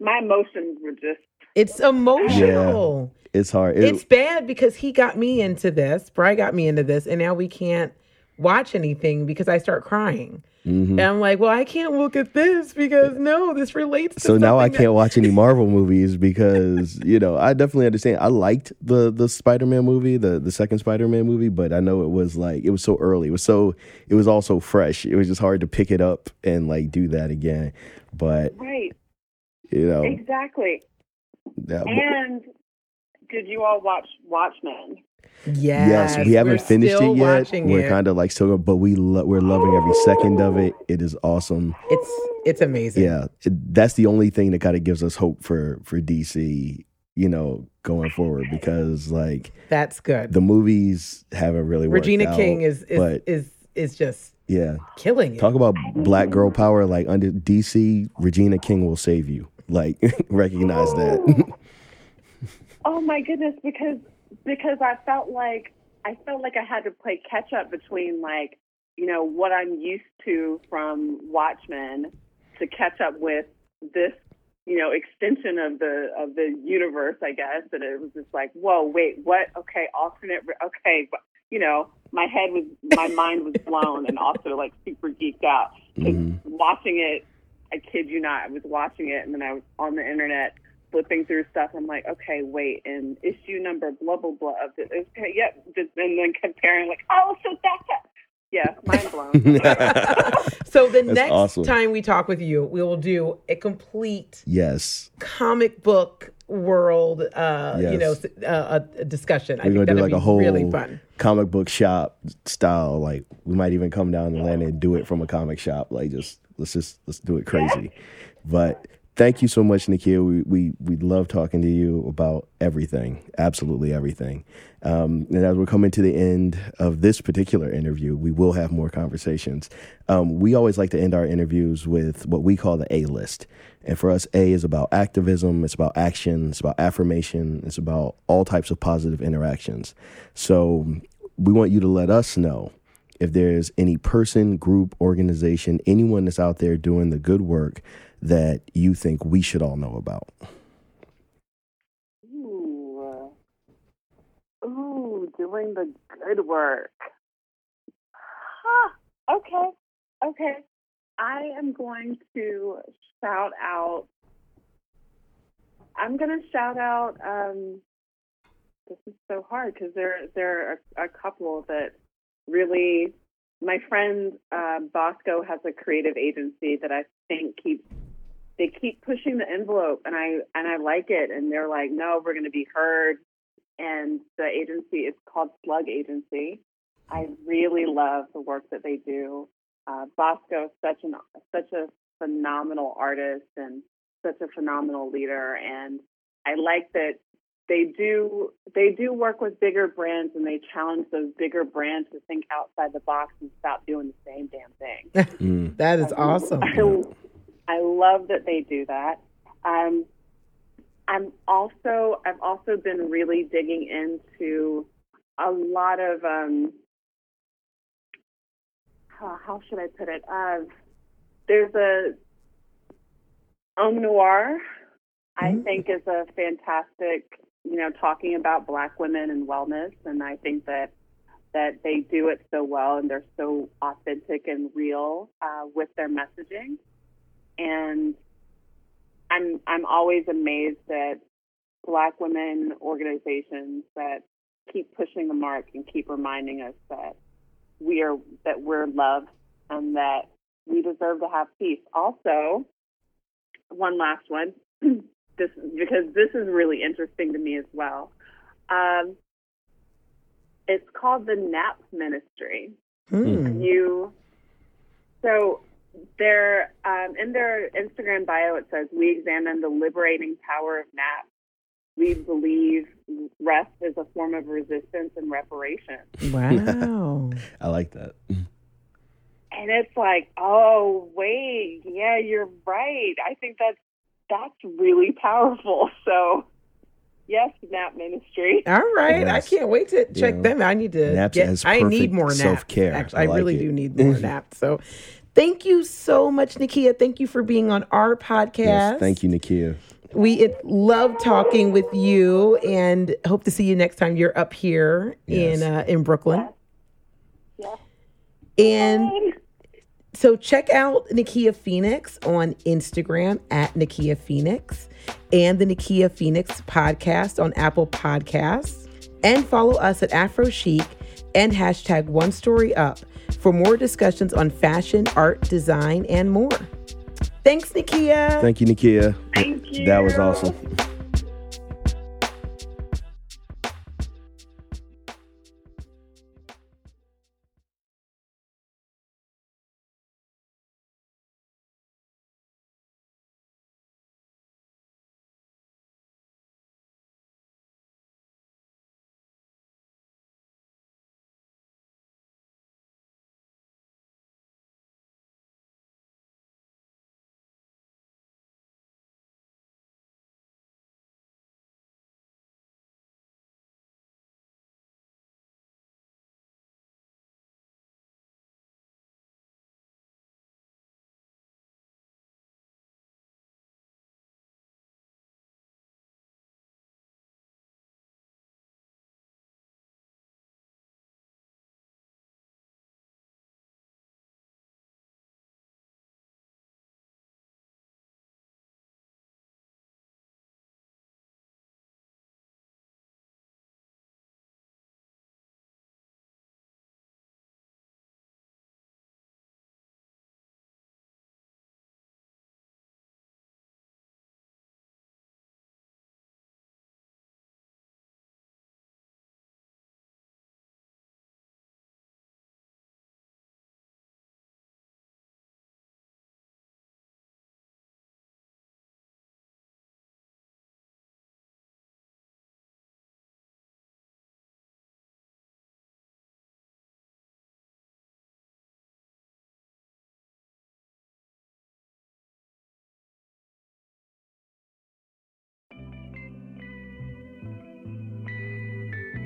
Speaker 3: my emotions were just
Speaker 1: It's emotional.
Speaker 2: It's hard. It-
Speaker 1: It's bad because he got me into this. Bry got me into this, and now we can't watch anything because I start crying.
Speaker 2: mhm.
Speaker 1: And I'm like, well, I can't look at this because no, this relates to
Speaker 2: so now I
Speaker 1: something
Speaker 2: can't watch any Marvel movies because you know I definitely understand. I liked the the Spider Man movie, the the second Spider Man movie, but I know it was like it was so early. It was so it was all so fresh. It was just hard to pick it up and like do that again. But
Speaker 3: right.
Speaker 2: You know,
Speaker 3: Exactly.
Speaker 2: that,
Speaker 3: And did you all watch Watchmen?
Speaker 1: Yes,
Speaker 2: yes, we haven't
Speaker 1: we're
Speaker 2: finished it yet. We're
Speaker 1: it.
Speaker 2: kind of like still, but we lo- we're loving every second of it. It is awesome.
Speaker 1: It's it's amazing.
Speaker 2: Yeah, it, that's the only thing that kind of gives us hope for for DC. You know, going forward because like
Speaker 1: That's good.
Speaker 2: the movies haven't really worked
Speaker 1: Regina
Speaker 2: out,
Speaker 1: King is is,
Speaker 2: but
Speaker 1: is is just
Speaker 2: yeah.
Speaker 1: killing it.
Speaker 2: Talk about black girl power. Like under DC, Regina King will save you. Like recognize that.
Speaker 3: Oh my goodness, because because I felt like I felt like I had to play catch up between like you know what I'm used to from Watchmen to catch up with this you know extension of the of the universe, I guess. And it was just like, whoa, wait, what? Okay, alternate. Okay, you know, my head was my mind was blown and also like super geeked out
Speaker 2: Mhm.
Speaker 3: watching it. I kid you not, I was watching it and then I was on the internet flipping through stuff. I'm like, okay, wait, and issue number blah blah blah of this. Okay, yep, just, and then comparing like, oh, so that's it. Yeah, mind blown.
Speaker 1: So the
Speaker 2: That's
Speaker 1: next
Speaker 2: awesome.
Speaker 1: time we talk with you, we will do a complete
Speaker 2: yes,
Speaker 1: comic book world, uh, you know, s- uh, a, a discussion. I
Speaker 2: we're
Speaker 1: think
Speaker 2: gonna do
Speaker 1: that'd
Speaker 2: like a whole
Speaker 1: really fun.
Speaker 2: comic book shop style. Like we might even come down to Atlanta and do it from a comic shop. Like just let's just let's do it crazy. But thank you so much, Nikia. We we we love talking to you about everything, absolutely everything. Um, and as we're coming to the end of this particular interview, we will have more conversations. Um, we always like to end our interviews with what we call the A list. And for us, A is about activism, it's about action, it's about affirmation, it's about all types of positive interactions. So we want you to let us know if there's any person, group, organization, anyone that's out there doing the good work that you think we should all know about.
Speaker 3: Ooh, ooh, doing the good work. Huh. Okay, okay. I am going to shout out. I'm going to shout out. Um, this is so hard because there there are a couple that really. My friend uh, Bosco has a creative agency that I think keeps they keep pushing the envelope and I and I like it and they're like, no, we're going to be heard. And the agency is called Slug Agency. I really love the work that they do. Uh, Bosco is such an such a phenomenal artist and such a phenomenal leader, and I like that they do they do work with bigger brands and they challenge those bigger brands to think outside the box and stop doing the same damn thing.
Speaker 2: Mm.
Speaker 1: That is awesome.
Speaker 3: I, I love that they do that. Um, I'm also I've also been really digging into a lot of um, how, how should I put it? Uh, there's a Homme Noir. I
Speaker 1: Mm.
Speaker 3: think is a fantastic, you know, talking about Black women and wellness, and I think that that they do it so well and they're so authentic and real uh, with their messaging. And I'm I'm always amazed that Black women organizations that keep pushing the mark and keep reminding us that we are that we're loved and that we deserve to have peace. Also, one last one, this because this is really interesting to me as well. Um, it's called the NAP Ministry.
Speaker 1: Hmm.
Speaker 3: You so their um, in their Instagram bio it says we examine the liberating power of naps. We believe rest is a form of resistance and reparation.
Speaker 1: Wow.
Speaker 2: I like that.
Speaker 3: And it's like, oh wait, yeah, you're right. I think that's that's really powerful. So yes, nap ministry.
Speaker 1: All right.
Speaker 2: Yes.
Speaker 1: I can't wait to check
Speaker 2: Yeah.
Speaker 1: them. I need to
Speaker 2: Naps
Speaker 1: get I need more naps.
Speaker 2: self-care.
Speaker 1: Actually,
Speaker 2: I
Speaker 1: I,
Speaker 2: like
Speaker 1: really
Speaker 2: it.
Speaker 1: do need more naps. So thank you so much, Nikia. Thank you for being on our podcast.
Speaker 2: Yes, thank you, Nikia.
Speaker 1: We it, love talking with you and hope to see you next time you're up here
Speaker 2: Yes.
Speaker 1: in uh, in Brooklyn.
Speaker 3: Yes.
Speaker 1: And so check out Nikia Phoenix on Instagram at Nikia Phoenix and the Nikia Phoenix podcast on Apple Podcasts. And follow us at AphroChic and hashtag one story up for more discussions on fashion, art, design, and more. Thanks, Nikia.
Speaker 2: Thank you, Nikia.
Speaker 3: Thank you.
Speaker 2: That was awesome.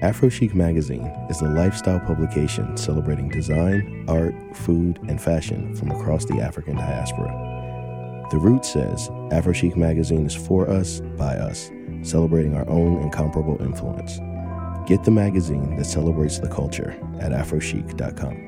Speaker 2: AphroChic Magazine is a lifestyle publication celebrating design, art, food, and fashion from across the African diaspora. The root says AphroChic Magazine is for us, by us, celebrating our own incomparable influence. Get the magazine that celebrates the culture at aphrochic.com.